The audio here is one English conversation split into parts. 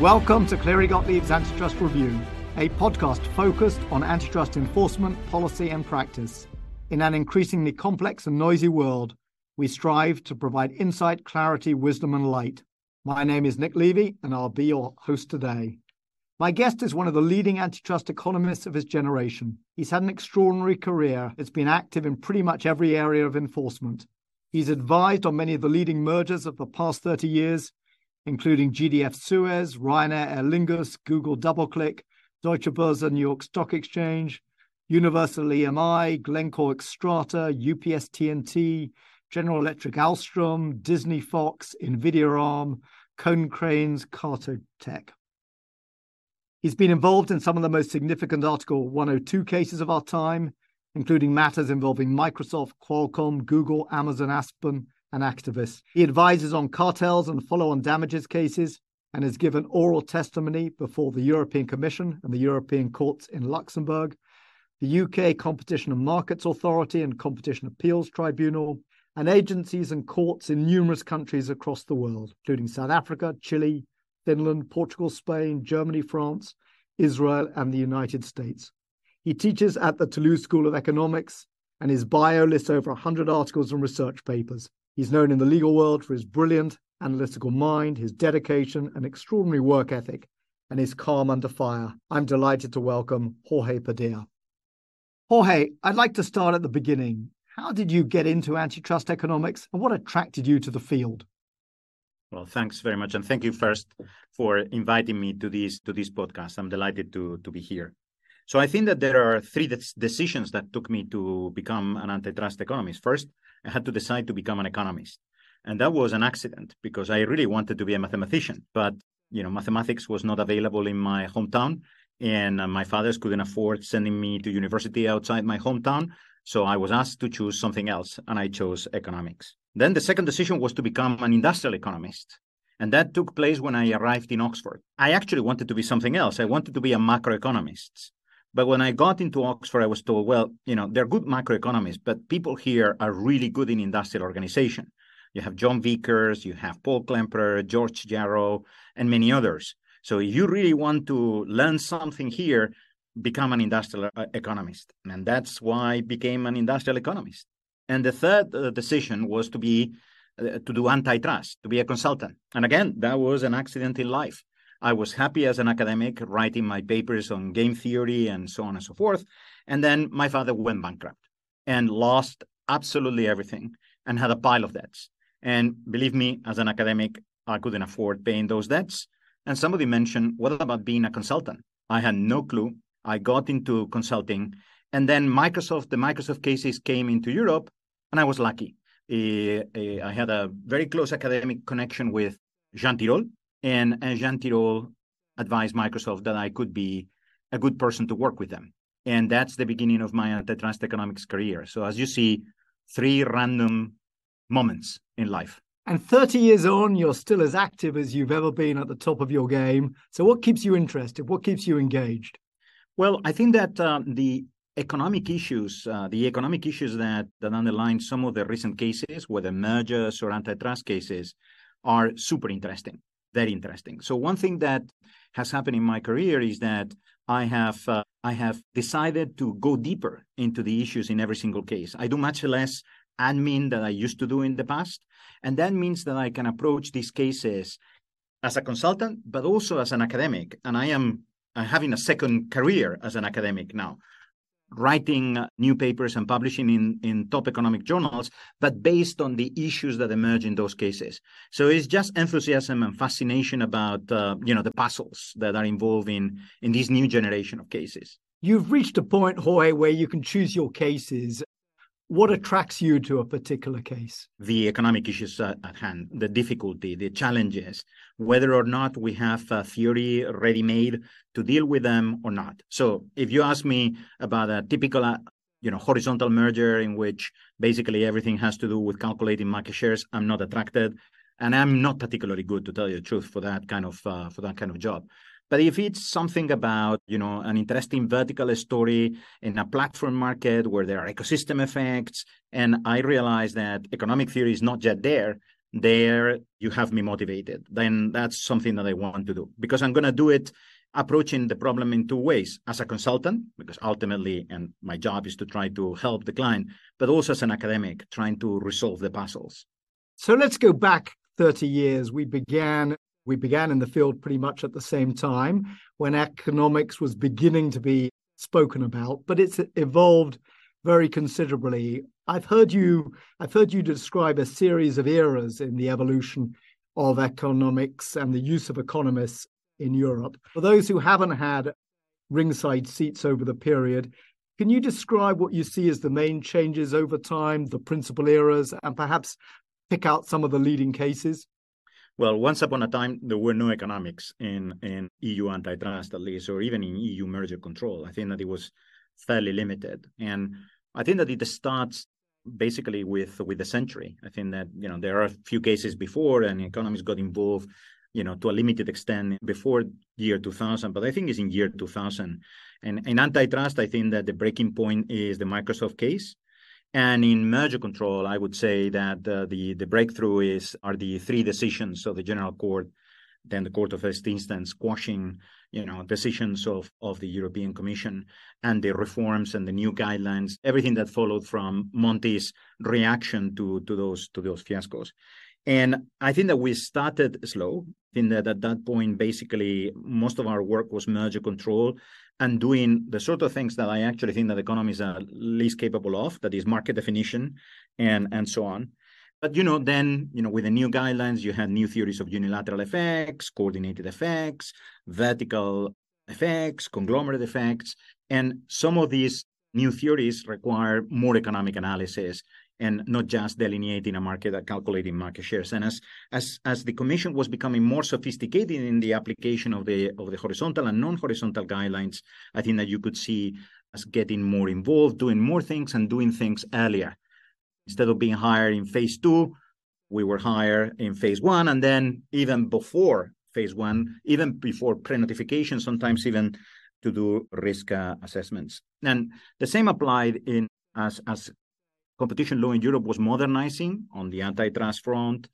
Welcome to Cleary Gottlieb's Antitrust Review, a podcast focused on antitrust enforcement, policy, and practice. In an increasingly complex and noisy world, we strive to provide insight, clarity, wisdom, and light. My name is Nick Levy, and I'll be your host today. My guest is one of the leading antitrust economists of his generation. He's had an extraordinary career. It's been active in pretty much every area of enforcement. He's advised on many of the leading mergers of the past 30 years including GDF Suez, Ryanair Aer Lingus, Google DoubleClick, Deutsche Börse New York Stock Exchange, Universal EMI, Glencore Xstrata, UPS TNT, General Electric Alstom, Disney Fox, Nvidia Arm, Konecranes, Carter Tech. He's been involved in some of the most significant Article 102 cases of our time, including matters involving Microsoft, Qualcomm, Google, Amazon, Aspen, and activist. He advises on cartels and follow on damages cases and has given oral testimony before the European Commission and the European courts in Luxembourg, the UK Competition and Markets Authority and Competition Appeals Tribunal, and agencies and courts in numerous countries across the world, including South Africa, Chile, Finland, Portugal, Spain, Germany, France, Israel, and the United States. He teaches at the Toulouse School of Economics, and his bio lists over 100 articles and research papers. He's known in the legal world for his brilliant analytical mind, his dedication and extraordinary work ethic, and his calm under fire. I'm delighted to welcome Jorge Padilla. Jorge, I'd like to start at the beginning. How did you get into antitrust economics and what attracted you to the field? Well, thanks very much. And thank you first for inviting me to this to this podcast. I'm delighted to, to be here. So I think that there are three decisions that took me to become an antitrust economist. First, I had to decide to become an economist. And that was an accident because I really wanted to be a mathematician, but you know, mathematics was not available in my hometown and uh, my fathers couldn't afford sending me to university outside my hometown. So I was asked to choose something else and I chose economics. Then the second decision was to become an industrial economist. And that took place when I arrived in Oxford. I actually wanted to be something else. I wanted to be a macroeconomist. But when I got into Oxford, I was told, well, you know, they're good macroeconomists, but people here are really good in industrial organization. You have John Vickers, you have Paul Klemperer, George Yarrow, and many others. So if you really want to learn something here, become an industrial uh, economist. And that's why I became an industrial economist. And the third uh, decision was to be uh, to do antitrust, to be a consultant. And again, that was an accident in life. I was happy as an academic writing my papers on game theory and so on and so forth. And then my father went bankrupt and lost absolutely everything and had a pile of debts. And believe me, as an academic, I couldn't afford paying those debts. And somebody mentioned, what about being a consultant? I had no clue. I got into consulting. And then Microsoft, the Microsoft cases came into Europe, and I was lucky. Eh, eh, I had a very close academic connection with Jean Tirole, and, and Jean Tirole advised Microsoft that I could be a good person to work with them. And that's the beginning of my antitrust economics career. So as you see, three random moments in life. And 30 years on, you're still as active as you've ever been at the top of your game. So what keeps you interested? What keeps you engaged? Well, I think that uh, the economic issues, uh, the economic issues that, that underline some of the recent cases, whether mergers or antitrust cases, are super interesting very interesting. So one thing that has happened in my career is that I have uh, I have decided to go deeper into the issues in every single case. I do much less admin than I used to do in the past, and that means that I can approach these cases as a consultant, but also as an academic. And I am having a second career as an academic now writing new papers and publishing in, in top economic journals, but based on the issues that emerge in those cases. So it's just enthusiasm and fascination about uh, you know the puzzles that are involved in in this new generation of cases. You've reached a point, Jorge, where you can choose your cases what attracts you to a particular case? The economic issues at hand, the difficulty, the challenges, whether or not we have a theory ready made to deal with them or not. So, if you ask me about a typical uh, you know horizontal merger in which basically everything has to do with calculating market shares i'm not attracted and i'm not particularly good to tell you the truth for that kind of uh, for that kind of job but if it's something about, you know, an interesting vertical story in a platform market where there are ecosystem effects, and I realize that economic theory is not yet there, there you have me motivated. Then that's something that I want to do because I'm going to do it approaching the problem in two ways as a consultant, because ultimately, and my job is to try to help the client, but also as an academic, trying to resolve the puzzles. So let's go back 30 years. We began we began in the field pretty much at the same time when economics was beginning to be spoken about, but it's evolved very considerably. I've heard you I've heard you describe a series of eras in the evolution of economics and the use of economists in Europe. For those who haven't had ringside seats over the period, can you describe what you see as the main changes over time, the principal eras, and perhaps pick out some of the leading cases? Well, once upon a time, there were no economics in, in EU antitrust, at least, or even in EU merger control. I think that it was fairly limited. And I think that it starts basically with with the century. I think that you know there are a few cases before, and economists got involved, you know, to a limited extent before year 2000. But I think it's in year 2000. And in antitrust, I think that the breaking point is the Microsoft case. And in merger control, I would say that uh, the the breakthrough is are the three decisions of the General Court, then the Court of First Instance quashing, you know, decisions of of the European Commission and the reforms and the new guidelines, everything that followed from Monti's reaction to to those to those fiascos. And I think that we started slow. I think that at that point, basically, most of our work was merger control and doing the sort of things that I actually think that economies are least capable of, that is market definition and, and so on. But you know, then you know, with the new guidelines, you had new theories of unilateral effects, coordinated effects, vertical effects, conglomerate effects, and some of these new theories require more economic analysis and not just delineating a market and calculating market shares. And as as as the commission was becoming more sophisticated in the application of the of the horizontal and non-horizontal guidelines, I think that you could see us getting more involved, doing more things and doing things earlier. Instead of being hired in phase two, we were hired in phase one, and then even before phase one, even before pre-notification, sometimes even to do risk uh, assessments. And the same applied in as as competition law in Europe was modernizing on the antitrust front,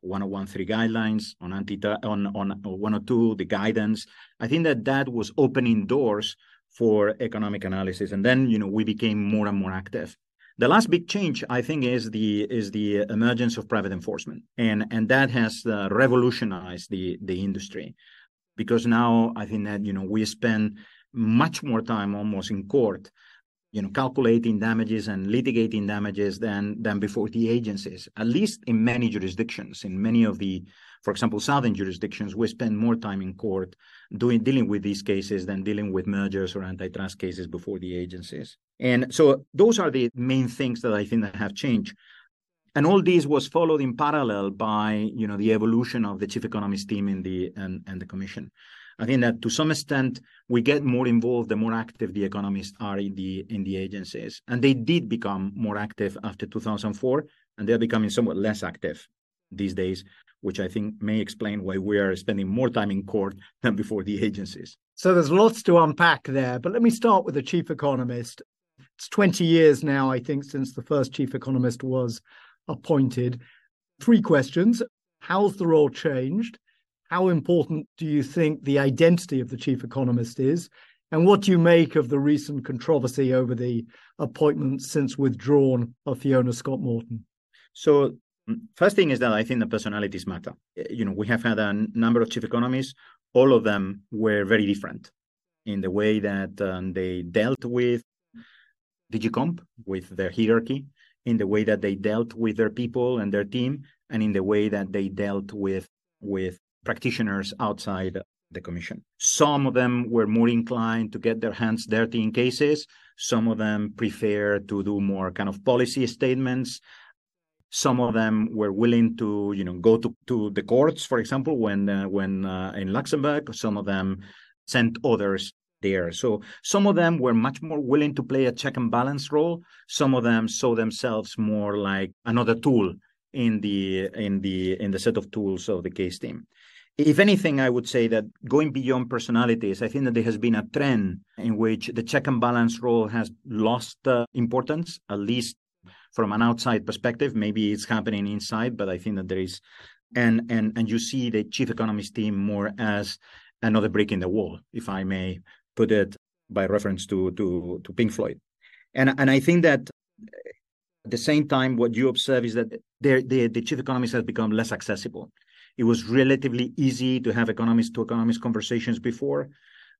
1013 guidelines, on, anti on, on 102, the guidance. I think that that was opening doors for economic analysis. And then, you know, we became more and more active. The last big change, I think, is the is the emergence of private enforcement, and and that has uh, revolutionized the the industry, because now I think that you know we spend much more time almost in court you know, calculating damages and litigating damages than than before the agencies. At least in many jurisdictions, in many of the, for example, southern jurisdictions, we spend more time in court doing dealing with these cases than dealing with mergers or antitrust cases before the agencies. And so those are the main things that I think that have changed. And all this was followed in parallel by, you know, the evolution of the chief economist team in the and, and the commission. I think that to some extent we get more involved the more active the economists are in the in the agencies, and they did become more active after 2004, and they're becoming somewhat less active these days, which I think may explain why we are spending more time in court than before the agencies. So there's lots to unpack there, but let me start with the chief economist. It's 20 years now, I think, since the first chief economist was appointed. Three questions. How's the role changed? How important do you think the identity of the chief economist is? And what do you make of the recent controversy over the appointment since withdrawn of Fiona Scott Morton? So, mm, first thing is that I think the personalities matter. Eh, you know, we have had a number of chief economists, all of them were very different in the way that um, they dealt with DG with their hierarchy, in the way that they dealt with their people and their team, and in the way that they dealt with with practitioners outside the commission. Some of them were more inclined to get their hands dirty in cases. Some of them prefer to do more kind of policy statements. Some of them were willing to, you know, go to, to the courts, for example, when uh, when uh, in Luxembourg. Some of them sent others there. So some of them were much more willing to play a check and balance role. Some of them saw themselves more like another tool in the in the in the set of tools of the case team if anything, I would say that going beyond personalities, I think that there has been a trend in which the check and balance role has lost uh, importance, at least from an outside perspective. Maybe it's happening inside, but I think that there is, and and and you see the chief economist team more as another brick in the wall, if I may put it by reference to to to Pink Floyd, and and I think that at the same time, what you observe is that the the chief economist has become less accessible. It was relatively easy to have economist to economist conversations before.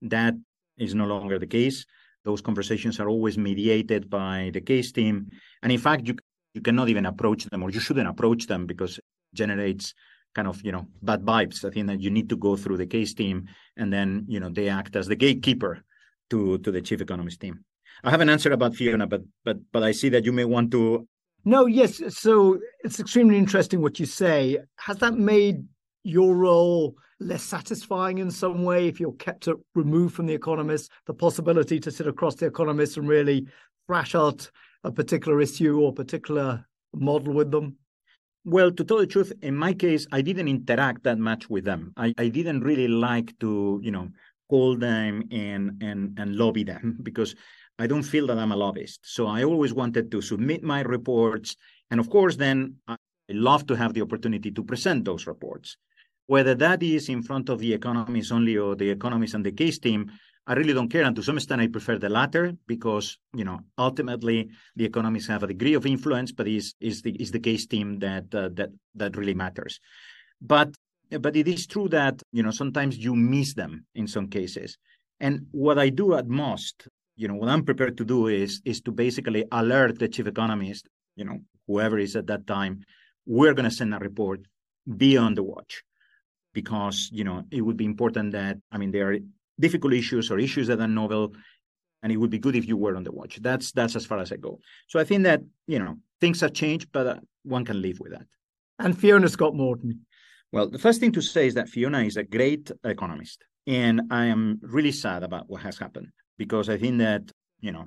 That is no longer the case. Those conversations are always mediated by the case team. And in fact, you, you cannot even approach them or you shouldn't approach them because it generates kind of, you know, bad vibes. I think that you need to go through the case team and then, you know, they act as the gatekeeper to, to the chief economist team. I have an answer about Fiona, but but but I see that you may want to no, yes. So it's extremely interesting what you say. Has that made your role less satisfying in some way if you're kept removed from the economists, the possibility to sit across the economists and really thrash out a particular issue or particular model with them? Well, to tell the truth, in my case, I didn't interact that much with them. I, I didn't really like to, you know, call them and and and lobby them because I don't feel that I'm a lobbyist. So I always wanted to submit my reports. And of course, then I love to have the opportunity to present those reports. Whether that is in front of the economists only or the economists and the case team, I really don't care. And to some extent, I prefer the latter because, you know, ultimately the economists have a degree of influence, but is is the is the case team that uh, that that really matters. But but it is true that you know sometimes you miss them in some cases. And what I do at most you know, what I'm prepared to do is is to basically alert the chief economist, you know, whoever is at that time, we're going to send a report, be on the watch, because you know it would be important that I mean there are difficult issues or issues that are novel, and it would be good if you were on the watch. That's that's as far as I go. So I think that you know things have changed, but uh, one can live with that. And Fiona Scott Morton. Well, the first thing to say is that Fiona is a great economist, and I am really sad about what has happened because I think that you know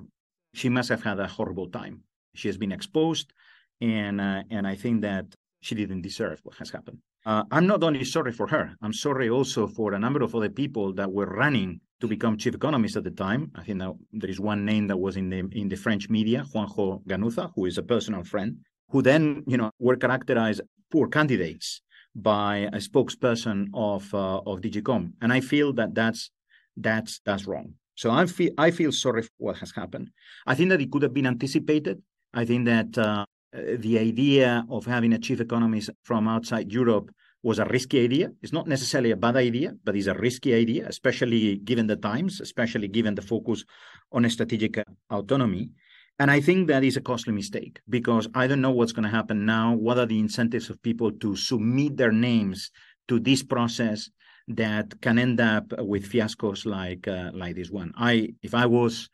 she must have had a horrible time. She has been exposed, and uh, and I think that she didn't deserve what has happened. Uh, I'm not only sorry for her. I'm sorry also for a number of other people that were running to become chief economists at the time. I think that there is one name that was in the in the French media, Juanjo Ganuza, who is a personal friend, who then you know were characterized poor candidates by a spokesperson of uh, of DG COMP, and I feel that that's that's that's wrong. So I feel I feel sorry for what has happened. I think that it could have been anticipated. I think that uh, the idea of having a chief economist from outside Europe was a risky idea. It's not necessarily a bad idea, but it's a risky idea, especially given the times, especially given the focus on strategic autonomy. And I think that is a costly mistake because I don't know what's going to happen now. What are the incentives of people to submit their names to this process that can end up with fiascos like uh, like this one. I if I was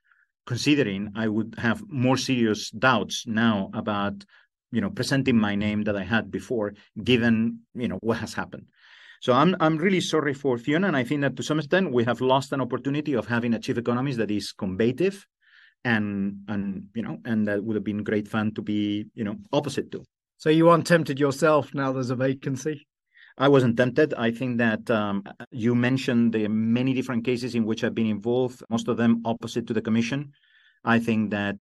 considering, I would have more serious doubts now about you know presenting my name that I had before, given you know what has happened. So I'm I'm really sorry for Fiona, and I think that to some extent we have lost an opportunity of having a chief economist that is combative, and and you know, and that would have been great fun to be you know opposite to. So you aren't tempted yourself now? There's a vacancy. I wasn't tempted. I think that um, you mentioned the many different cases in which I've been involved, most of them opposite to the commission. I think that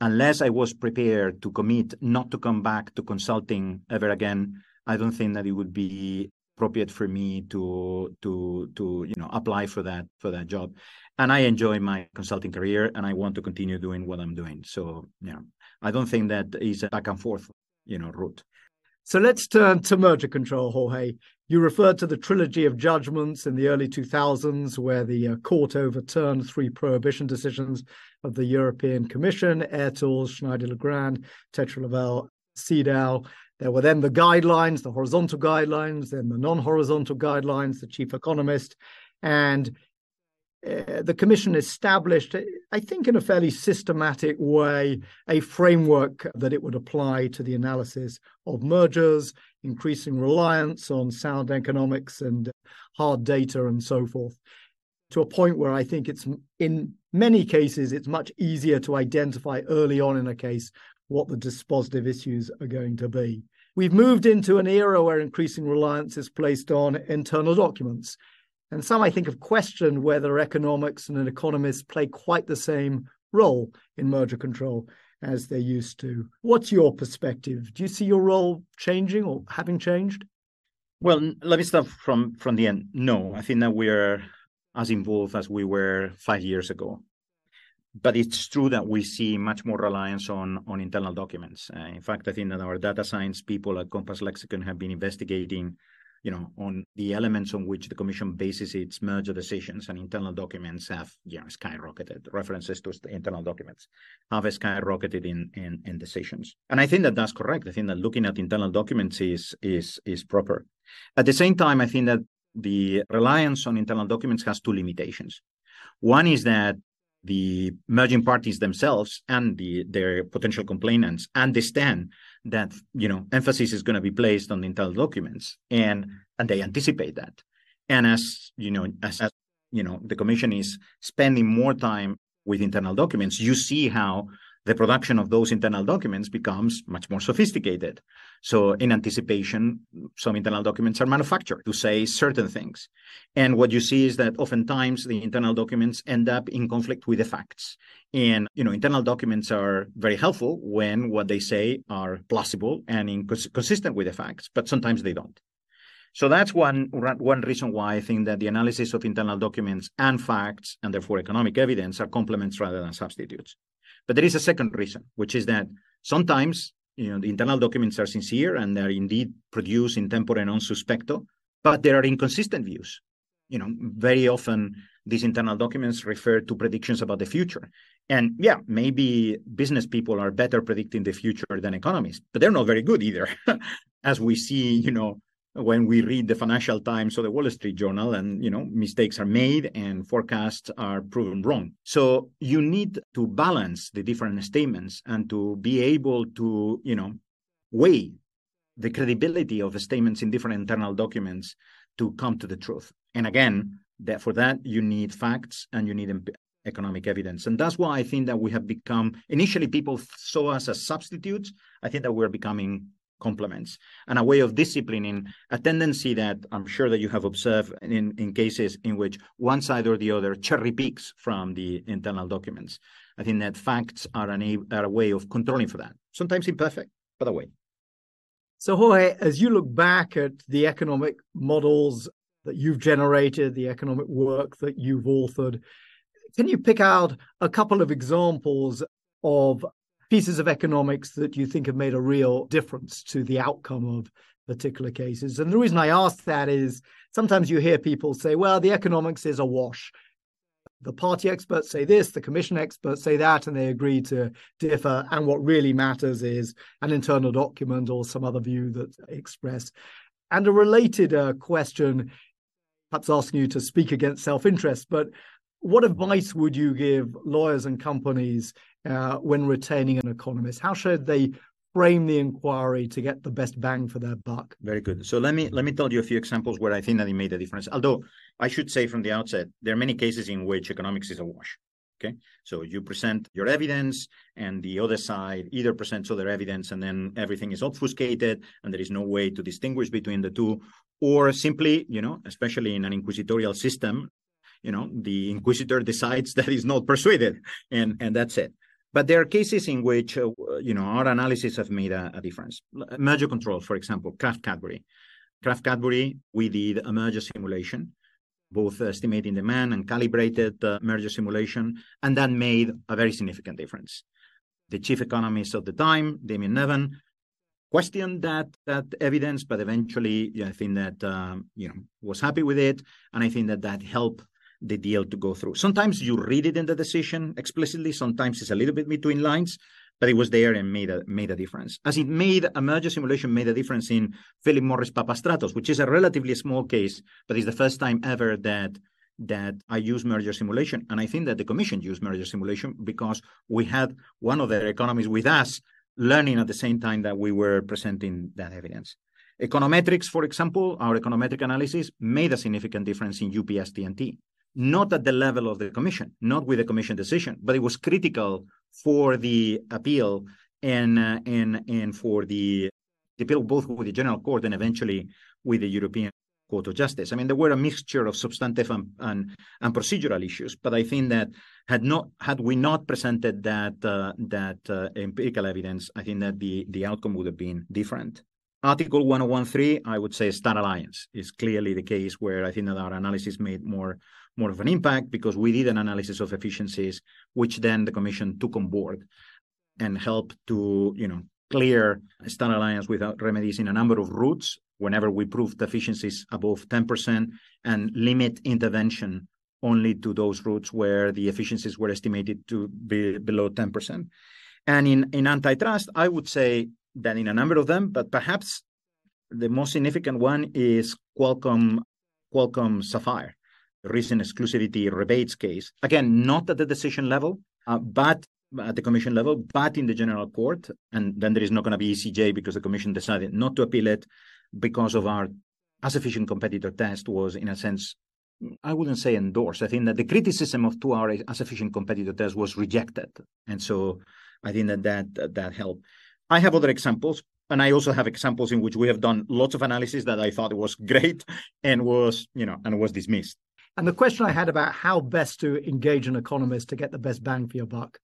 unless I was prepared to commit not to come back to consulting ever again, I don't think that it would be appropriate for me to to to you know apply for that for that job. And I enjoy my consulting career, and I want to continue doing what I'm doing. So yeah, I don't think that is a back and forth you know route. So let's turn to merger control, Jorge. You referred to the trilogy of judgments in the early 2000s where the uh, court overturned three prohibition decisions of the European Commission, Airtours, Schneider Legrand, Tetra Laval, Sidel. There were then the guidelines, the horizontal guidelines, then the non horizontal guidelines, the chief economist. And uh, the commission established, I think, in a fairly systematic way, a framework that it would apply to the analysis of mergers, increasing reliance on sound economics and hard data and so forth, to a point where I think it's in many cases it's much easier to identify early on in a case what the dispositive issues are going to be. We've moved into an era where increasing reliance is placed on internal documents and some, I think, have questioned whether economics and an economist play quite the same role in merger control as they used to. What's your perspective? Do you see your role changing or having changed? Well, let me start from from the end. No, I think that we're as involved as we were five years ago. But it's true that we see much more reliance on on internal documents. Uh, in fact, I think that our data science people at Compass Lexecon have been investigating you know, on the elements on which the commission bases its merger decisions and internal documents have, you know, skyrocketed. References to internal documents have skyrocketed in, in, in decisions. And I think that that's correct. I think that looking at internal documents is, is, is proper. At the same time, I think that the reliance on internal documents has two limitations. One is that the merging parties themselves and the, their potential complainants understand that you know emphasis is going to be placed on the internal documents and and they anticipate that. And as you know as, as you know the commission is spending more time with internal documents you see how the production of those internal documents becomes much more sophisticated. So, in anticipation, some internal documents are manufactured to say certain things. And what you see is that oftentimes the internal documents end up in conflict with the facts. And, you know, internal documents are very helpful when what they say are plausible and incons- consistent with the facts, but sometimes they don't. So that's one one reason why I think that the analysis of internal documents and facts, and therefore economic evidence, are complements rather than substitutes. But there is a second reason, which is that sometimes you know the internal documents are sincere and they're indeed produced in tempore non suspecto, but there are inconsistent views. You know, very often these internal documents refer to predictions about the future. And yeah, maybe business people are better predicting the future than economists, but they're not very good either. As we see, you know, when we read the Financial Times or the Wall Street Journal, and you know mistakes are made and forecasts are proven wrong. So you need to balance the different statements and to be able to you know weigh the credibility of the statements in different internal documents to come to the truth. And again, that for that you need facts and you need economic evidence. And that's why I think that we have become initially people saw us as substitutes. I think that we're becoming complements and a way of disciplining a tendency that I'm sure that you have observed in, in cases in which one side or the other cherry picks from the internal documents. I think that facts are, an, are a way of controlling for that. Sometimes imperfect, but a way. So, Jorge, as you look back at the economic models that you've generated, the economic work that you've authored, can you pick out a couple of examples of pieces of economics that you think have made a real difference to the outcome of particular cases. And the reason I ask that is sometimes you hear people say, well, the economics is a wash. The party experts say this, the commission experts say that, and they agree to differ. And what really matters is an internal document or some other view that's expressed. And a related uh, question, perhaps asking you to speak against self interest, but what advice would you give lawyers and companies uh, when retaining an economist? How should they frame the inquiry to get the best bang for their buck? Very good. So let me let me tell you a few examples where I think that it made a difference. Although I should say from the outset, there are many cases in which economics is a wash. Okay, so you present your evidence, and the other side either presents other evidence, and then everything is obfuscated, and there is no way to distinguish between the two, or simply, you know, especially in an inquisitorial system, you know, the inquisitor decides that he's not persuaded, and and that's it. But there are cases in which, uh, you know, our analysis have made a, a difference. Merger control, for example, Kraft Cadbury. Kraft Cadbury, we did a merger simulation, both estimating demand and calibrated uh, merger simulation, and that made a very significant difference. The chief economist of the time, Damien Neven, questioned that that evidence, but eventually, yeah, I think that um, you know was happy with it, and I think that that helped the deal to go through. Sometimes you read it in the decision explicitly, sometimes it's a little bit between lines, but it was there and made a made a difference. As it made a merger simulation made a difference in Philip Morris Papastratos, which is a relatively small case, but it's the first time ever that that I use merger simulation. And I think that the commission used merger simulation because we had one of their economists with us learning at the same time that we were presenting that evidence. Econometrics, for example, our econometric analysis made a significant difference in UPS TNT not at the level of the commission, not with the commission decision, but it was critical for the appeal and uh, and and for the, the appeal both with the general court and eventually with the European Court of Justice. I mean, there were a mixture of substantive and, and, and procedural issues, but I think that had not had we not presented that uh, that uh, empirical evidence, I think that the the outcome would have been different. Article 1013, I would say Star Alliance is clearly the case where I think that our analysis made more more of an impact because we did an analysis of efficiencies, which then the commission took on board and helped to, you know, clear Star Alliance without remedies in a number of routes whenever we proved efficiencies above 10% and limit intervention only to those routes where the efficiencies were estimated to be below 10%. And in, in antitrust, I would say that in a number of them, but perhaps the most significant one is Qualcomm Qualcomm Sapphire, recent exclusivity rebates case. Again, not at the decision level, uh, but at the commission level, but in the general court. And then there is not going to be ECJ because the commission decided not to appeal it because of our as efficient competitor test was, in a sense, I wouldn't say endorsed. I think that the criticism of two hour as efficient competitor test was rejected. And so I think that that, that helped. I have other examples, and I also have examples in which we have done lots of analysis that I thought was great and was, you know, and was dismissed. And the question I had about how best to engage an economist to get the best bang for your buck.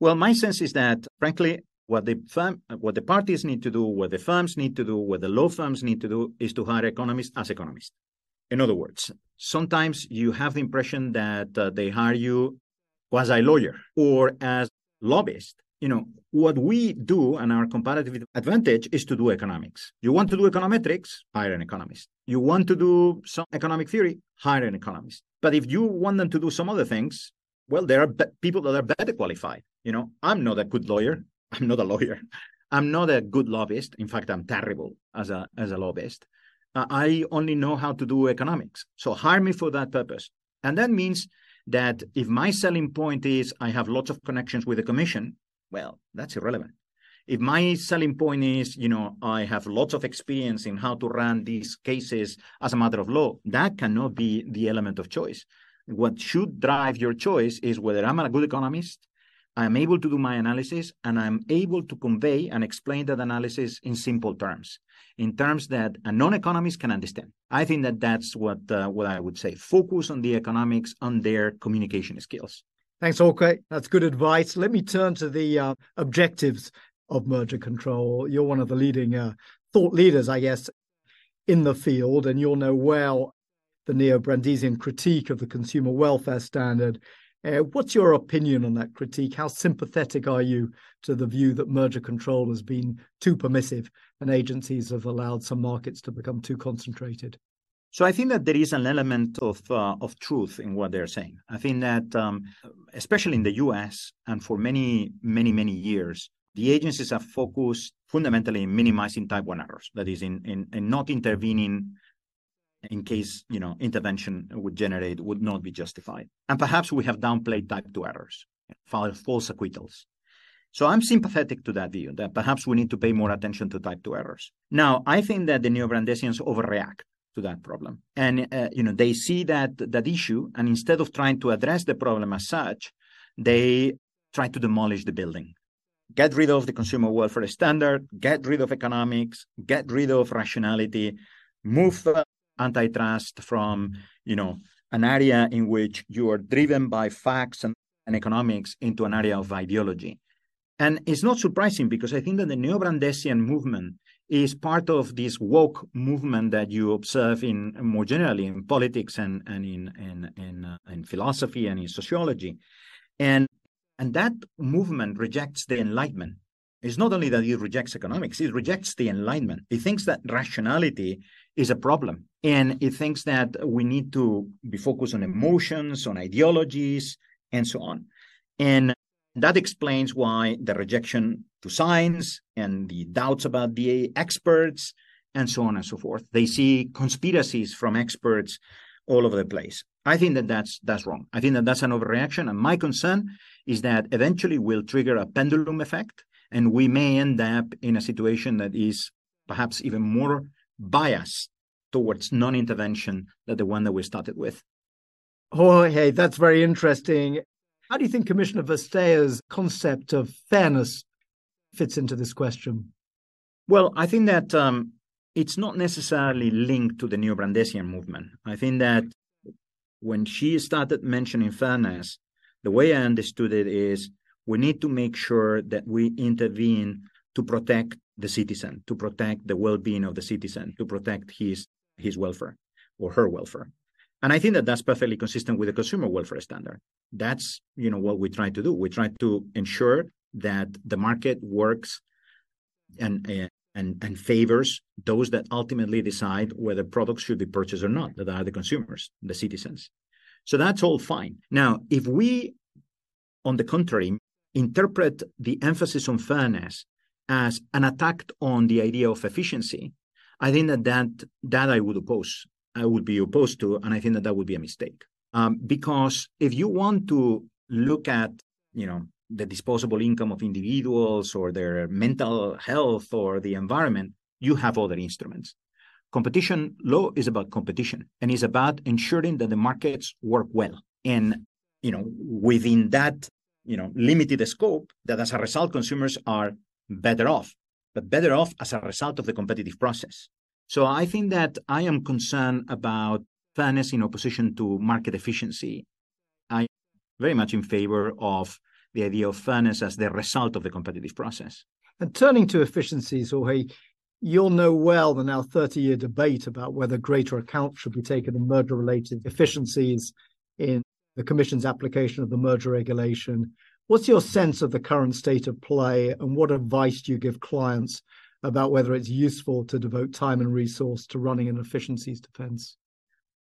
Well, my sense is that, frankly, what the firm, what the parties need to do, what the firms need to do, what the law firms need to do, is to hire economists as economists. In other words, sometimes you have the impression that uh, they hire you quasi lawyer or as lobbyist. You know, what we do and our comparative advantage is to do economics. You want to do econometrics, hire an economist. You want to do some economic theory, hire an economist. But if you want them to do some other things, well, there are be- people that are better qualified. You know, I'm not a good lawyer. I'm not a lawyer. I'm not a good lobbyist. In fact, I'm terrible as a as a lobbyist. Uh, I only know how to do economics. So hire me for that purpose. And that means that if my selling point is I have lots of connections with the commission, well, that's irrelevant. If my selling point is, you know, I have lots of experience in how to run these cases as a matter of law, that cannot be the element of choice. What should drive your choice is whether I'm a good economist, I'm able to do my analysis, and I'm able to convey and explain that analysis in simple terms, in terms that a non-economist can understand. I think that that's what uh, what I would say. Focus on the economics, on their communication skills. Thanks, Jorge. That's good advice. Let me turn to the uh, objectives of merger control. You're one of the leading uh, thought leaders, I guess, in the field, and you'll know well the neo-Brandeisian critique of the consumer welfare standard. Uh, what's your opinion on that critique? How sympathetic are you to the view that merger control has been too permissive and agencies have allowed some markets to become too concentrated? So I think that there is an element of uh, of truth in what they're saying. I think that um, especially in the U.S. and for many many many years, the agencies have focused fundamentally in minimizing type one errors. That is, in in, in not intervening in case you know intervention would generate would not be justified. And perhaps we have downplayed type two errors, false acquittals. So I'm sympathetic to that view that perhaps we need to pay more attention to type two errors. Now, I think that the neo-Brandeisians overreact to that problem. And uh, you know, they see that that issue, and instead of trying to address the problem as such, they try to demolish the building. Get rid of the consumer welfare standard, get rid of economics, get rid of rationality, move antitrust from, you know, an area in which you are driven by facts and, and economics into an area of ideology. And it's not surprising because I think that the neo-Brandeisian movement is part of this woke movement that you observe in more generally in politics and, and in in in, uh, in philosophy and in sociology, and and that movement rejects the Enlightenment. It's not only that it rejects economics; it rejects the Enlightenment. It thinks that rationality is a problem, and it thinks that we need to be focused on emotions, on ideologies, and so on. And that explains why the rejection to science and the doubts about the experts and so on and so forth. They see conspiracies from experts all over the place. I think that that's that's wrong. I think that that's an overreaction, and my concern is that eventually we'll trigger a pendulum effect, and we may end up in a situation that is perhaps even more biased towards non-intervention than the one that we started with. Oh, hey, that's very interesting. How do you think Commissioner Vestager's concept of fairness fits into this question? Well, I think that um, it's not necessarily linked to the neo-Brandeisian movement. I think that when she started mentioning fairness, the way I understood it is we need to make sure that we intervene to protect the citizen, to protect the well-being of the citizen, to protect his his welfare or her welfare. And I think that that's perfectly consistent with the consumer welfare standard. That's you know what we try to do. We try to ensure that the market works and and and favors those that ultimately decide whether products should be purchased or not. That are the consumers, the citizens. So that's all fine. Now, if we, on the contrary, interpret the emphasis on fairness as an attack on the idea of efficiency, I think that that, that I would oppose. I would be opposed to, and I think that that would be a mistake. Um, because if you want to look at, you know, the disposable income of individuals or their mental health or the environment, you have other instruments. Competition law is about competition and is about ensuring that the markets work well. And, you know, within that, you know, limited scope, that as a result, consumers are better off, but better off as a result of the competitive process. So I think that I am concerned about fairness in opposition to market efficiency. I am very much in favor of the idea of fairness as the result of the competitive process. And turning to efficiencies, Jorge, you'll know well the now 30 year debate about whether greater account should be taken of merger related efficiencies in the Commission's application of the merger regulation. What's your sense of the current state of play, and what advice do you give clients about whether it's useful to devote time and resource to running an efficiencies defense?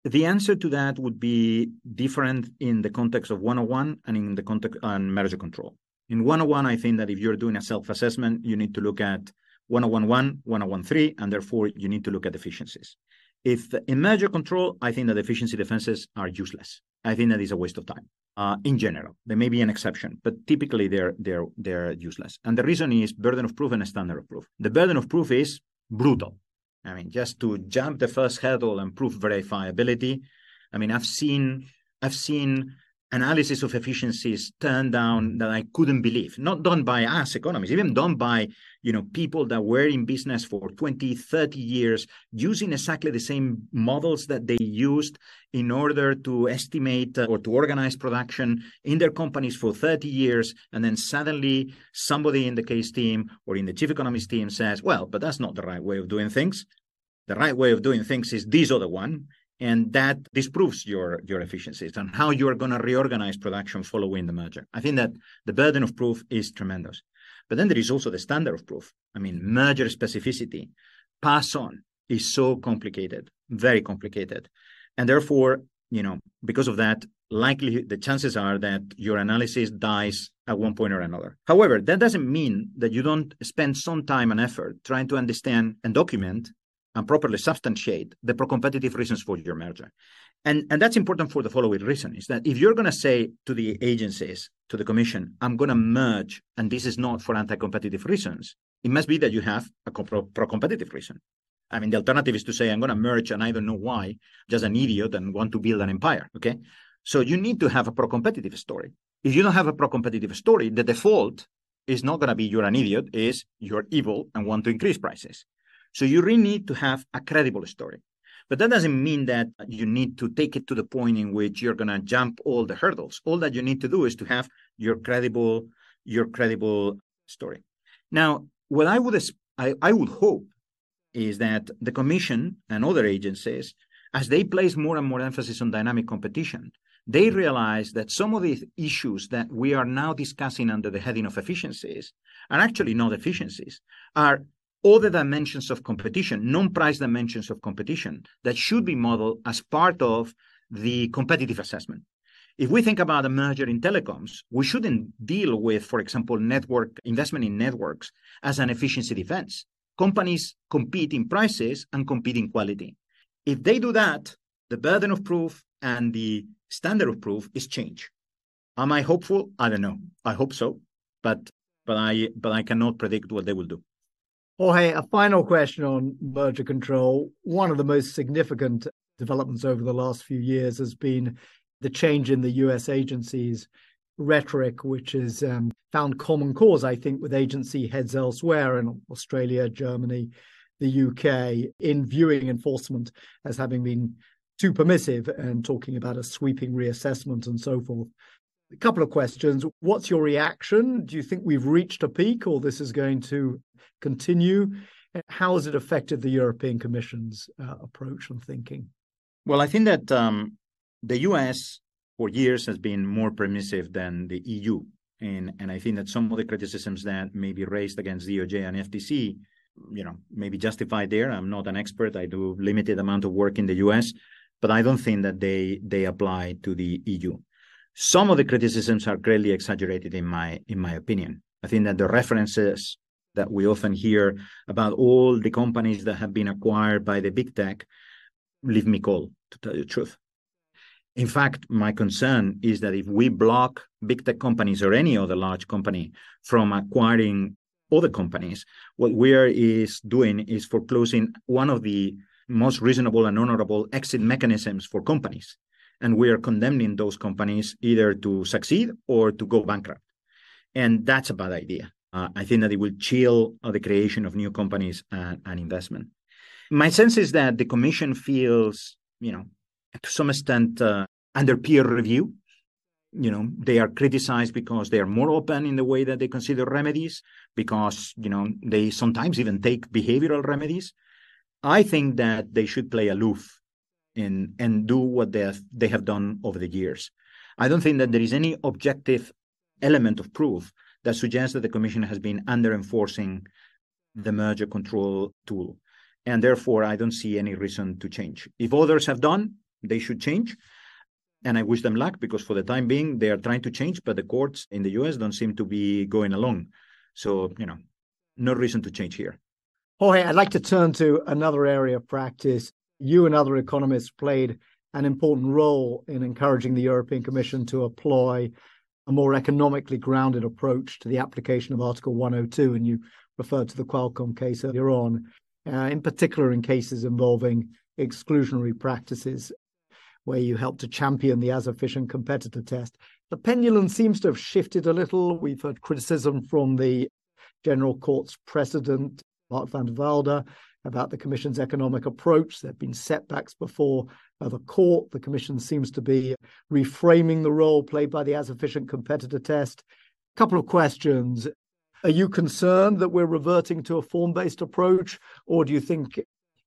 The answer to that would be different in the context of 101 and in the context on merger control. In 101, I think that if you're doing a self-assessment, you need to look at 1011, 1013, and therefore you need to look at efficiencies. If in merger control, I think that efficiency defenses are useless. I think that is a waste of time. Uh, in general, there may be an exception, but typically they're they're they're useless. And the reason is burden of proof and standard of proof. The burden of proof is brutal. I mean, just to jump the first hurdle and prove verifiability. I mean, I've seen I've seen analysis of efficiencies turned down that I couldn't believe. Not done by us economists, even done by you know people that were in business for 20, 30 years, using exactly the same models that they used in order to estimate uh, or to organize production in their companies for 30 years. And then suddenly somebody in the case team or in the chief economist team says, well, but that's not the right way of doing things. The right way of doing things is this other one and that disproves your your efficiencies and how you are going to reorganize production following the merger. I think that the burden of proof is tremendous. But then there is also the standard of proof. I mean, merger specificity, pass on is so complicated, very complicated. And therefore, you know, because of that, likely the chances are that your analysis dies at one point or another. However, that doesn't mean that you don't spend some time and effort trying to understand and document and properly substantiate the pro-competitive reasons for your merger. And, and that's important for the following reason is that if you're going to say to the agencies, to the commission, I'm going to merge, and this is not for anti-competitive reasons, it must be that you have a pro-competitive reason. I mean, the alternative is to say, I'm going to merge and I don't know why, just an idiot and want to build an empire. Okay. So you need to have a pro competitive story. If you don't have a pro competitive story, the default is not going to be you're an idiot, is you're evil and want to increase prices. So you really need to have a credible story. But that doesn't mean that you need to take it to the point in which you're going to jump all the hurdles. All that you need to do is to have your credible, your credible story. Now, what I would I, I would hope is that the commission and other agencies, as they place more and more emphasis on dynamic competition, they realize that some of the issues that we are now discussing under the heading of efficiencies are actually not efficiencies, are other dimensions of competition, non-price dimensions of competition that should be modeled as part of the competitive assessment. If we think about a merger in telecoms, we shouldn't deal with, for example, network investment in networks as an efficiency defense. Companies compete in prices and compete in quality. If they do that, the burden of proof and the standard of proof is change. Am I hopeful? I don't know. I hope so, but but I but I cannot predict what they will do. Jorge, a final question on merger control. One of the most significant developments over the last few years has been the change in the US agencies' rhetoric, which has um, found common cause, I think, with agency heads elsewhere in Australia, Germany, the UK in viewing enforcement as having been too permissive and talking about a sweeping reassessment and so forth. A couple of questions. What's your reaction? Do you think we've reached a peak or this is going to continue? How has it affected the European Commission's uh, approach and thinking? Well, I think that um, the US for years has been more permissive than the EU. And, and I think that some of the criticisms that may be raised against DOJ and FTC, you know, may be justified there. I'm not an expert. I do limited amount of work in the US, but I don't think that they they apply to the EU. Some of the criticisms are greatly exaggerated in my in my opinion. I think that the references that we often hear about all the companies that have been acquired by the big tech leave me cold, to tell you the truth. In fact, my concern is that if we block big tech companies or any other large company from acquiring other companies, what we are is doing is foreclosing one of the most reasonable and honorable exit mechanisms for companies. And we are condemning those companies either to succeed or to go bankrupt. And that's a bad idea. Uh, I think that it will chill uh, the creation of new companies and, and investment. My sense is that the commission feels, you know, to some extent uh, under peer review. You know, they are criticized because they are more open in the way that they consider remedies, because, you know, they sometimes even take behavioral remedies. I think that they should play aloof in, and do what they have, they have done over the years. I don't think that there is any objective element of proof that suggests that the Commission has been under enforcing the merger control tool. And therefore, I don't see any reason to change. If others have done, they should change. And I wish them luck because for the time being, they are trying to change, but the courts in the US don't seem to be going along. So, you know, no reason to change here. Jorge, I'd like to turn to another area of practice. You and other economists played an important role in encouraging the European Commission to apply a more economically grounded approach to the application of Article 102, and you referred to the Qualcomm case earlier on, uh, in particular in cases involving exclusionary practices, where you helped to champion the as efficient competitor test. The pendulum seems to have shifted a little. We've heard criticism from the General Court's president, Marc van der Woude, about the Commission's economic approach. There have been setbacks before uh, the court. The Commission seems to be reframing the role played by the as efficient competitor test. A couple of questions. Are you concerned that we're reverting to a form based approach, or do you think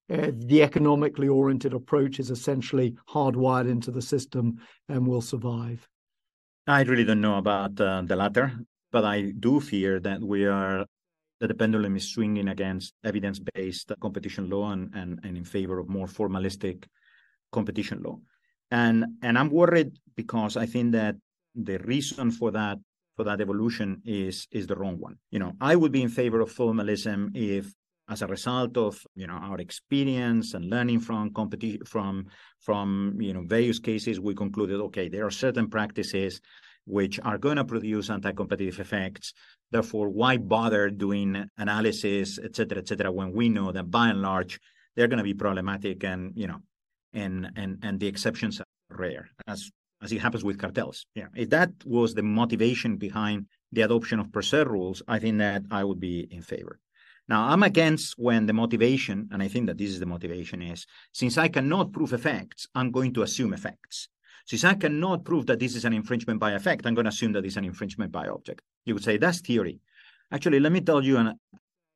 uh, the economically oriented approach is essentially hardwired into the system and will survive? I really don't know about uh, the latter, but I do fear that we are that the pendulum is swinging against evidence-based competition law and, and, and in favor of more formalistic competition law. And and I'm worried because I think that the reason for that for that evolution is is the wrong one. You know, I would be in favor of formalism if as a result of you know our experience and learning from competition from from you know various cases we concluded okay there are certain practices which are going to produce anti-competitive effects. Therefore, why bother doing analysis, et cetera, et cetera, when we know that by and large they're going to be problematic and you know, and and and the exceptions are rare, as as it happens with cartels. Yeah, if that was the motivation behind the adoption of per se rules, I think that I would be in favor. Now, I'm against when the motivation, and I think that this is the motivation, is since I cannot prove effects, I'm going to assume effects. Since I cannot prove that this is an infringement by effect, I'm going to assume that it's an infringement by object. You would say that's theory. Actually, let me tell you an,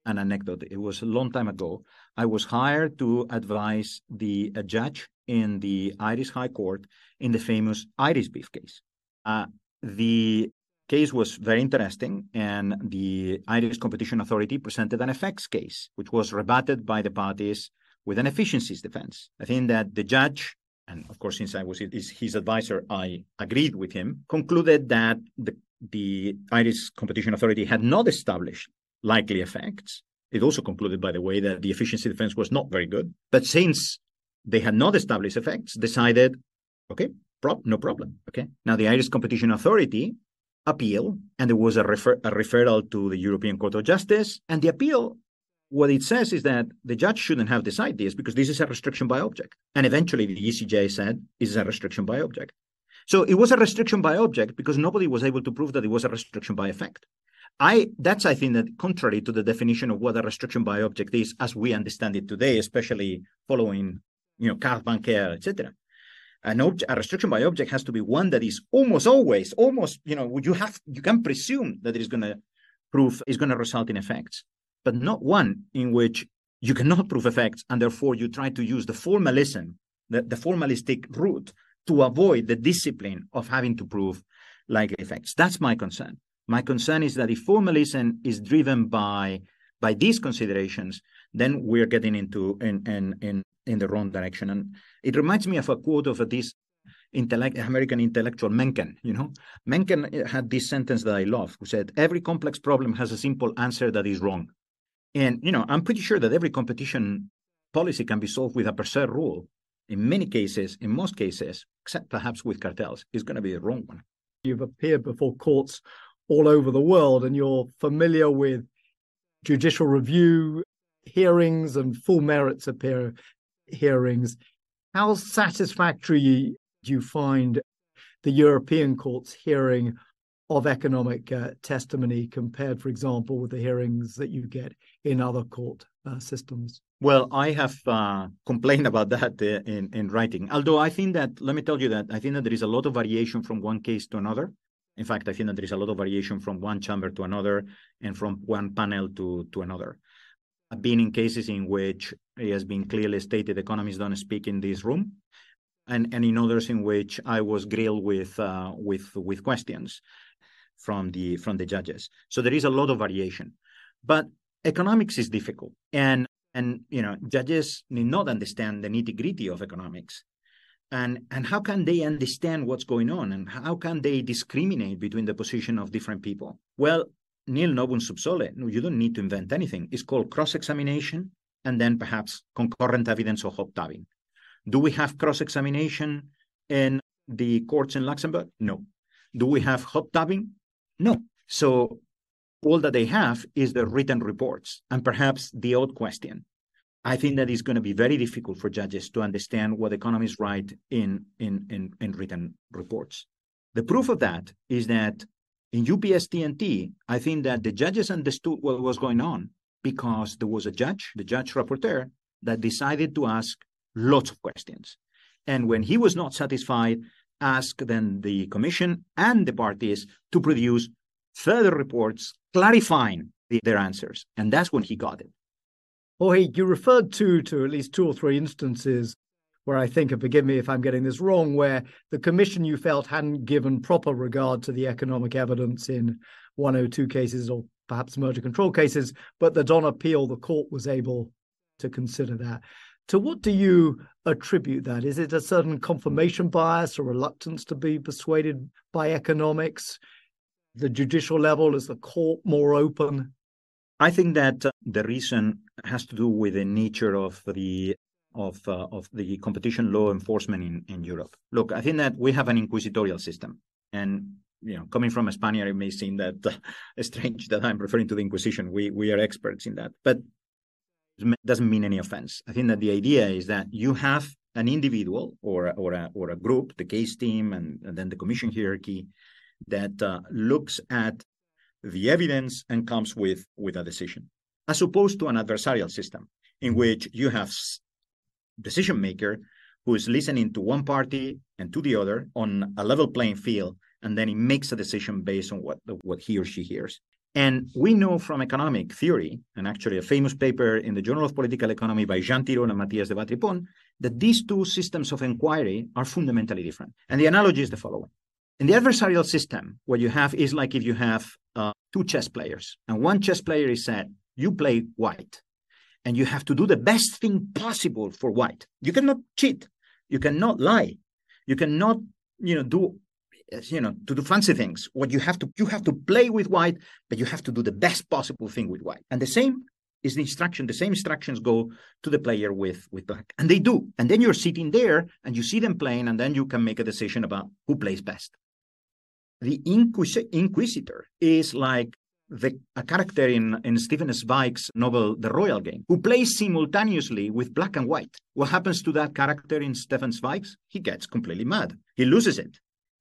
an anecdote. It was a long time ago. I was hired to advise the judge in the Irish High Court in the famous Irish beef case. Uh, the case was very interesting, and the Irish Competition Authority presented an effects case, which was rebutted by the parties with an efficiencies defense. I think that the judge and of course, since I was his advisor, I agreed with him, concluded that the, the Irish Competition Authority had not established likely effects. It also concluded, by the way, that the efficiency defense was not very good. But since they had not established effects, decided, okay, prop, no problem. Okay. Now the Irish Competition Authority appealed, and there was a, refer- a referral to the European Court of Justice, and the appeal what it says is that the judge shouldn't have decided this because this is a restriction by object. And eventually the ECJ said this is a restriction by object. So it was a restriction by object because nobody was able to prove that it was a restriction by effect. I that's I think that contrary to the definition of what a restriction by object is as we understand it today, especially following you know Cartes Bancaires, etc. An object, a restriction by object has to be one that is almost always, almost you know, you have you can presume that it is to prove is going to result in effects, but not one in which you cannot prove effects, and therefore you try to use the formalism, the, the formalistic route to avoid the discipline of having to prove like effects. That's my concern. My concern is that if formalism is driven by by these considerations, then we're getting into in in in, in the wrong direction. And it reminds me of a quote of this intellect, American intellectual Mencken. You know, Mencken had this sentence that I love, who said, "Every complex problem has a simple answer that is wrong." And you know, I'm pretty sure that every competition policy can be solved with a per se rule. In many cases, in most cases, except perhaps with cartels, is going to be the wrong one. You've appeared before courts all over the world and you're familiar with judicial review hearings and full merits appear hearings. How satisfactory do you find the European court's hearing of economic uh, testimony compared, for example, with the hearings that you get in other court uh, systems? Well, I have uh, complained about that uh, in, in writing. Although I think that, let me tell you that I think that there is a lot of variation from one case to another. In fact, I think that there is a lot of variation from one chamber to another and from one panel to, to another. I've been in cases in which it has been clearly stated economists don't speak in this room, and, and in others in which I was grilled with uh, with with questions from the from the judges. So there is a lot of variation, but economics is difficult, and and you know judges need not understand the nitty gritty of economics. And and how can they understand what's going on? And how can they discriminate between the position of different people? Well nil novum sub sole you don't need to invent anything. It's called cross-examination and then perhaps concurrent evidence or hot tubbing do we have cross-examination in the courts in luxembourg? No. Do we have hot tubbing no so all that they have is the written reports and perhaps the odd question I think that it's going to be very difficult for judges to understand what economists write in, in, in, in written reports. The proof of that is that in UPS TNT, I think that the judges understood what was going on because there was a judge, the judge rapporteur, that decided to ask lots of questions. And when he was not satisfied, asked then the commission and the parties to produce further reports clarifying the, their answers. And that's when he got it. Jorge, you referred to to at least two or three instances where I think, and forgive me if I'm getting this wrong, where the commission you felt hadn't given proper regard to the economic evidence in 102 cases or perhaps merger control cases, but that on appeal the court was able to consider that. To what do you attribute that? Is it a certain confirmation bias or reluctance to be persuaded by economics? The judicial level, is the court more open I think that uh, the reason has to do with the nature of the of uh, of the competition law enforcement in, in Europe. Look, I think that we have an inquisitorial system, and you know, coming from a Spaniard, it may seem that uh, strange that I'm referring to the Inquisition. We we are experts in that, but doesn't mean any offense. I think that the idea is that you have an individual or or a or a group, the case team, and, and then the commission hierarchy that uh, looks at the evidence and comes with, with a decision, as opposed to an adversarial system in which you have decision maker who is listening to one party and to the other on a level playing field, and then he makes a decision based on what, what he or she hears. And we know from economic theory, and actually a famous paper in the Journal of Political Economy by Jean Tirole and Mathias Dewatripont, that these two systems of inquiry are fundamentally different. And the analogy is the following. In the adversarial system, what you have is like if you have uh, two chess players, and one chess player is said, You play white, and you have to do the best thing possible for white. You cannot cheat, you cannot lie, you cannot, you know, do Uh, you know to do fancy things what you have to you have to play with white but you have to do the best possible thing with white and the same is the instruction the same instructions go to the player with with black and they do and then you're sitting there and you see them playing and then you can make a decision about who plays best the inquis- inquisitor is like the, a character in, in Stefan Zweig's novel The Royal Game, who plays simultaneously with black and white. What happens to that character in Stefan Zweig's? He gets completely mad. He loses it.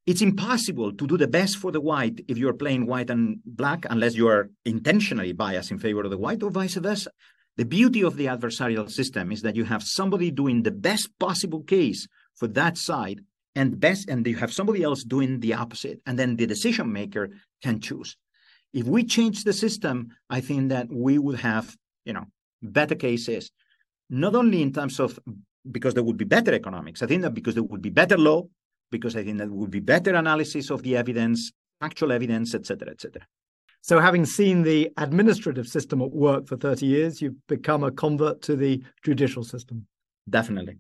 It's impossible to do the best for the white if you're playing white and black unless you are intentionally biased in favor of the white or vice versa. The beauty of the adversarial system is that you have somebody doing the best possible case for that side and best and you have somebody else doing the opposite and then the decision maker can choose if we change the system i think that we would have you know better cases not only in terms of because there would be better economics i think that because there would be better law because i think that would be better analysis of the evidence actual evidence etc etc so having seen the administrative system at work for 30 years you've become a convert to the judicial system definitely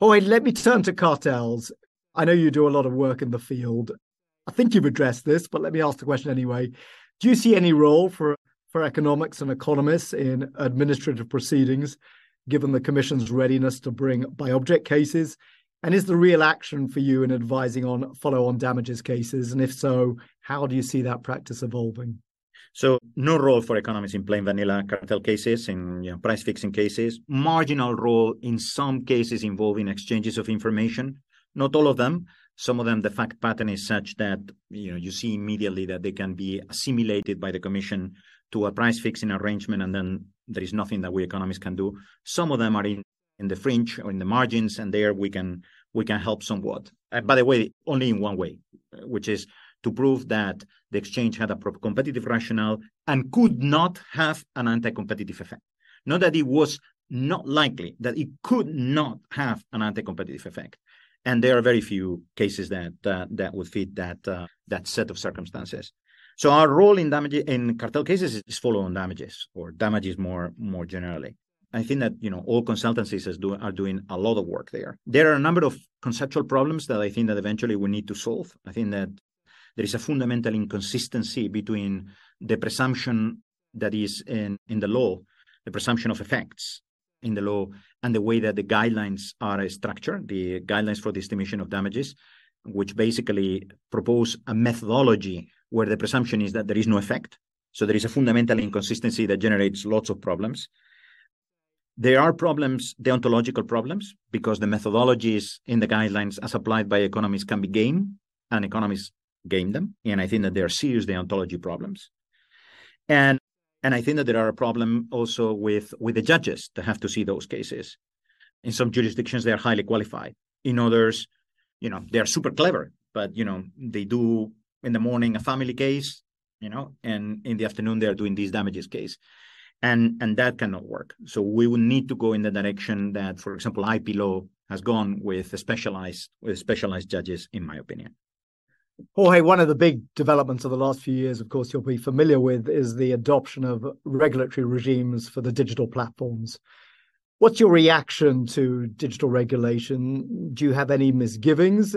Oh, let me turn to cartels. I know you do a lot of work in the field. I think you've addressed this, but let me ask the question anyway. Do you see any role for, for economics and economists in administrative proceedings, given the Commission's readiness to bring by object cases? And is the real action for you in advising on follow on damages cases? And if so, how do you see that practice evolving? So no role for economists in plain vanilla cartel cases, in you know, price fixing cases. Marginal role in some cases involving exchanges of information. Not all of them. Some of them, the fact pattern is such that you know you see immediately that they can be assimilated by the commission to a price fixing arrangement, and then there is nothing that we economists can do. Some of them are in in the fringe or in the margins, and there we can we can help somewhat. Uh, by the way, only in one way, which is to prove that the exchange had a competitive rationale and could not have an anti-competitive effect. Not that it was not likely, that it could not have an anti-competitive effect. And there are very few cases that uh, that would fit that uh, that set of circumstances. So our role in damage in cartel cases is follow-on damages or damages more more generally. I think that you know all consultancies do, are doing a lot of work there. There are a number of conceptual problems that I think that eventually we need to solve. I think that there is a fundamental inconsistency between the presumption that is in, in the law, the presumption of effects in the law, and the way that the guidelines are structured, the guidelines for the estimation of damages, which basically propose a methodology where the presumption is that there is no effect. So there is a fundamental inconsistency that generates lots of problems. There are problems, deontological problems, because the methodologies in the guidelines as applied by economists can be game, and economists game them. And I think that there are serious deontology problems. And and I think that there are a problem also with with the judges that have to see those cases. In some jurisdictions, they are highly qualified. In others, you know, they are super clever, but you know, they do in the morning a family case, you know, and in the afternoon they are doing these damages case. And and that cannot work. So we would need to go in the direction that, for example, IP law has gone with specialized with specialized judges, in my opinion. Jorge, one of the big developments of the last few years, of course, you'll be familiar with, is the adoption of regulatory regimes for the digital platforms. What's your reaction to digital regulation? Do you have any misgivings?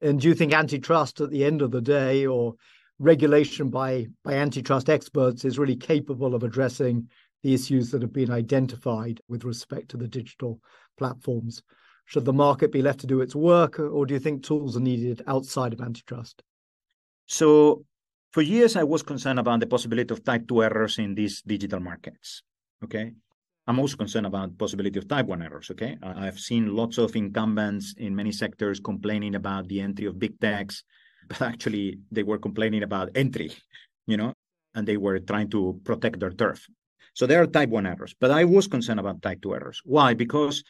And do you think antitrust at the end of the day or regulation by, by antitrust experts is really capable of addressing the issues that have been identified with respect to the digital platforms? Should the market be left to do its work, or do you think tools are needed outside of antitrust? So, for years, I was concerned about the possibility of type 2 errors in these digital markets. Okay. I'm also concerned about possibility of type 1 errors. Okay. I've seen lots of incumbents in many sectors complaining about the entry of big techs, but actually they were complaining about entry, you know, and they were trying to protect their turf. So there are type 1 errors, but I was concerned about type 2 errors. Why? Because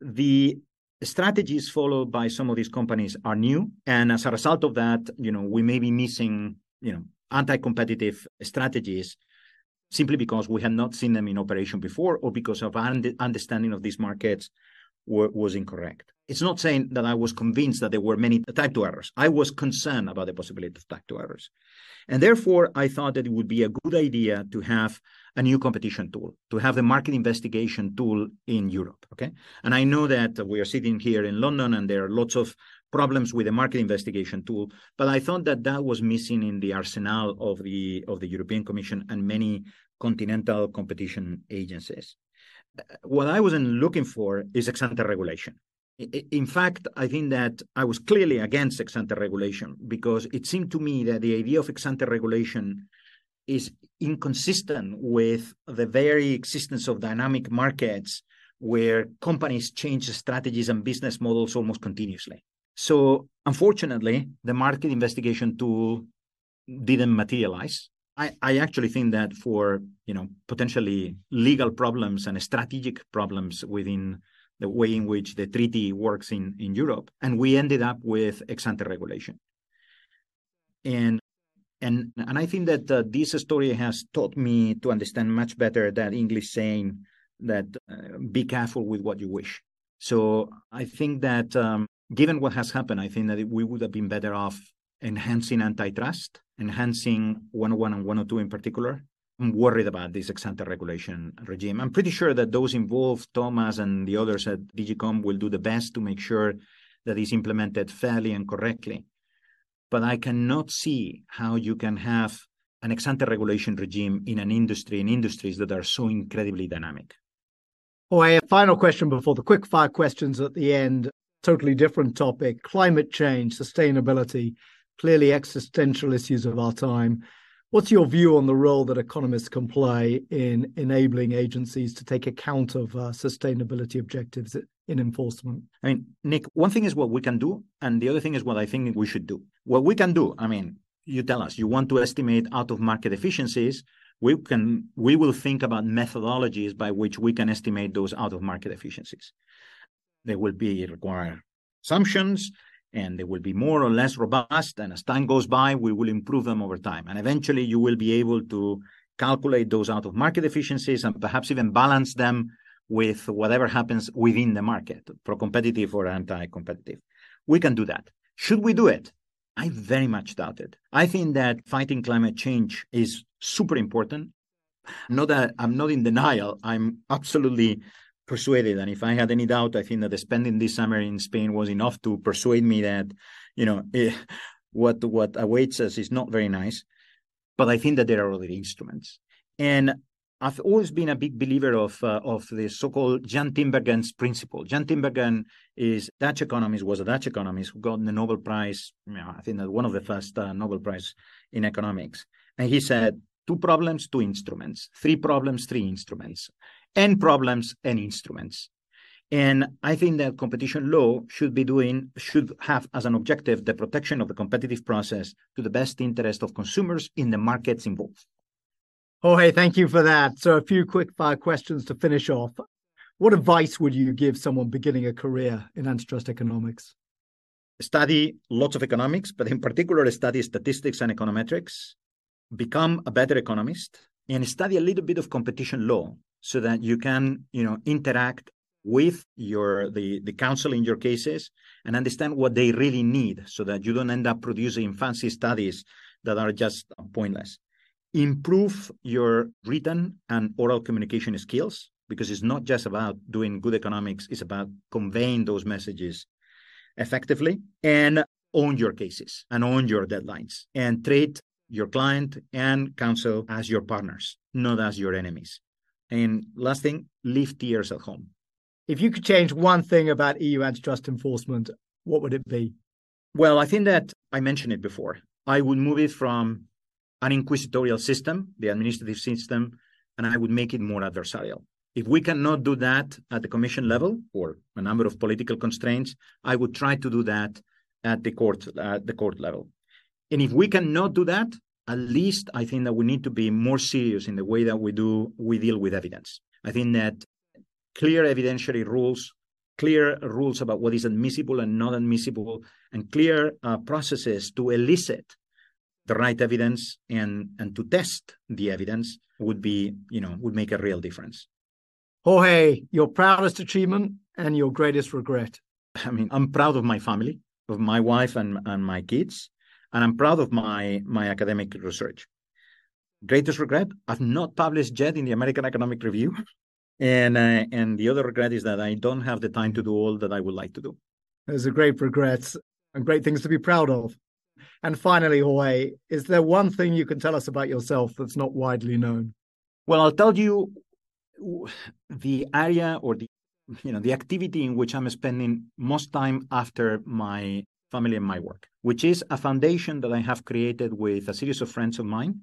the strategies followed by some of these companies are new and as a result of that you know we may be missing you know anti-competitive strategies simply because we had not seen them in operation before or because of our understanding of these markets were, was incorrect it's not saying that i was convinced that there were many type 2 errors i was concerned about the possibility of type 2 errors and therefore i thought that it would be a good idea to have a new competition tool, to have the market investigation tool in Europe. Okay. And I know that we are sitting here in London and there are lots of problems with the market investigation tool, but I thought that that was missing in the arsenal of the of the European Commission and many continental competition agencies. What I wasn't looking for is ex ante regulation. In fact, I think that I was clearly against ex ante regulation because it seemed to me that the idea of ex ante regulation is inconsistent with the very existence of dynamic markets where companies change strategies and business models almost continuously. So unfortunately, the market investigation tool didn't materialize. I, I actually think that for you know potentially legal problems and strategic problems within the way in which the treaty works in, in Europe, and we ended up with ex ante regulation. And and and I think that uh, this story has taught me to understand much better that English saying that uh, be careful with what you wish. So I think that um, given what has happened, I think that we would have been better off enhancing antitrust, enhancing 101 and 102 in particular. I'm worried about this ex ante regulation regime. I'm pretty sure that those involved, Thomas and the others at DG COMP, will do the best to make sure that it's implemented fairly and correctly. But I cannot see how you can have an ex ante regulation regime in an industry, in industries that are so incredibly dynamic. Oh, a final question before the quick fire questions at the end. Totally different topic climate change, sustainability clearly existential issues of our time. What's your view on the role that economists can play in enabling agencies to take account of uh, sustainability objectives in enforcement? I mean, Nick, one thing is what we can do, and the other thing is what I think we should do. What we can do, I mean, you tell us you want to estimate out of market efficiencies. We can we will think about methodologies by which we can estimate those out of market efficiencies. They will be require assumptions and they will be more or less robust. And as time goes by, we will improve them over time. And eventually, you will be able to calculate those out of market efficiencies and perhaps even balance them with whatever happens within the market, pro competitive or anti competitive. We can do that. Should we do it? I very much doubt it. I think that fighting climate change is super important. Not that I'm not in denial. I'm absolutely persuaded. And if I had any doubt, I think that the spending this summer in Spain was enough to persuade me that, you know, eh, what what awaits us is not very nice. But I think that there are other instruments. And I've always been a big believer of uh, of the so-called Jan Tinbergen's principle. Jan Tinbergen is Dutch economist, was a Dutch economist who got the Nobel Prize. You know, I think that one of the first uh, Nobel Prize in economics. And he said, two problems, two instruments. Three problems, three instruments and problems and instruments. And I think that competition law should be doing, should have as an objective the protection of the competitive process to the best interest of consumers in the markets involved. Oh, hey, thank you for that. So, a few quick fire questions to finish off. What advice would you give someone beginning a career in antitrust economics? Study lots of economics, but in particular, study statistics and econometrics. Become a better economist and study a little bit of competition law so that you can you know interact with your the the counsel in your cases and understand what they really need so that you don't end up producing fancy studies that are just pointless. Improve your written and oral communication skills because it's not just about doing good economics it's about conveying those messages effectively and own your cases and own your deadlines and treat your client and counsel as your partners not as your enemies and last thing, leave tears at home. If you could change one thing about EU antitrust enforcement, what would it be? Well, I think that I mentioned it before. I would move it from an inquisitorial system, the administrative system, and I would make it more adversarial. If we cannot do that at the commission level or a number of political constraints, I would try to do that at the court at the court level. And if we cannot do that, at least I think that we need to be more serious in the way that we do we deal with evidence. I think that clear evidentiary rules, clear rules about what is admissible and not admissible, and clear uh, processes to elicit the right evidence and and to test the evidence would be you know would make a real difference. Jorge, your proudest achievement and your greatest regret. I mean, I'm proud of my family, of my wife and, and my kids and I'm proud of my my academic research. Greatest regret: I've not published yet in the American Economic Review, and uh, and the other regret is that I don't have the time to do all that I would like to do. Those are great regrets and great things to be proud of. And finally, Jorge, is there one thing you can tell us about yourself that's not widely known? Well, I'll tell you the area or the you know the activity in which I'm spending most time after my family and my work, which is a foundation that I have created with a series of friends of mine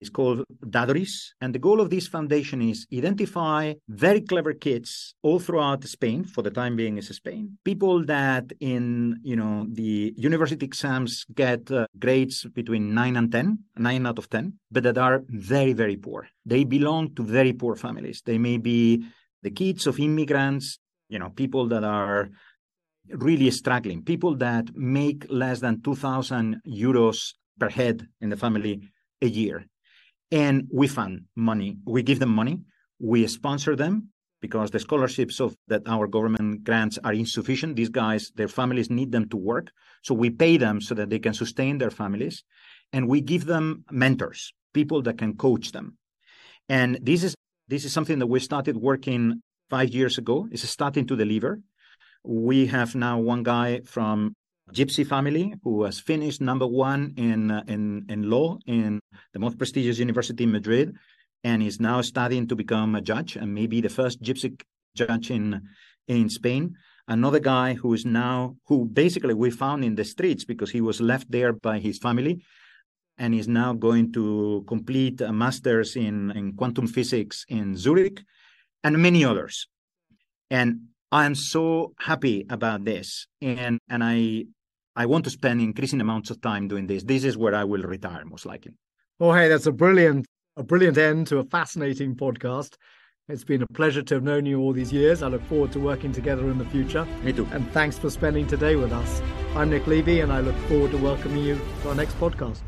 It's called Dadoris. And the goal of this foundation is identify very clever kids all throughout Spain, for the time being is Spain, people that in, you know, the university exams get uh, grades between 9 and 10, 9 out of 10, but that are very, very poor. They belong to very poor families. They may be the kids of immigrants, you know, people that are really struggling, people that make less than 2,000 euros per head in the family a year and we fund money. We give them money. We sponsor them because the scholarships of that our government grants are insufficient. These guys, their families need them to work. So we pay them so that they can sustain their families. And we give them mentors, people that can coach them. And this is this is something that we started working five years ago. It's starting to deliver. We have now one guy from gypsy family who has finished number one in uh, in in law in the most prestigious university in Madrid, and is now studying to become a judge and maybe the first gypsy judge in in Spain. Another guy who is now who basically we found in the streets because he was left there by his family, and is now going to complete a master's in in quantum physics in Zurich, and many others. And I'm so happy about this, and and I I want to spend increasing amounts of time doing this. This is where I will retire most likely. Oh, hey, that's a brilliant, a brilliant end to a fascinating podcast. It's been a pleasure to have known you all these years. I look forward to working together in the future. Me too. And thanks for spending today with us. I'm Nick Levy, and I look forward to welcoming you to our next podcast.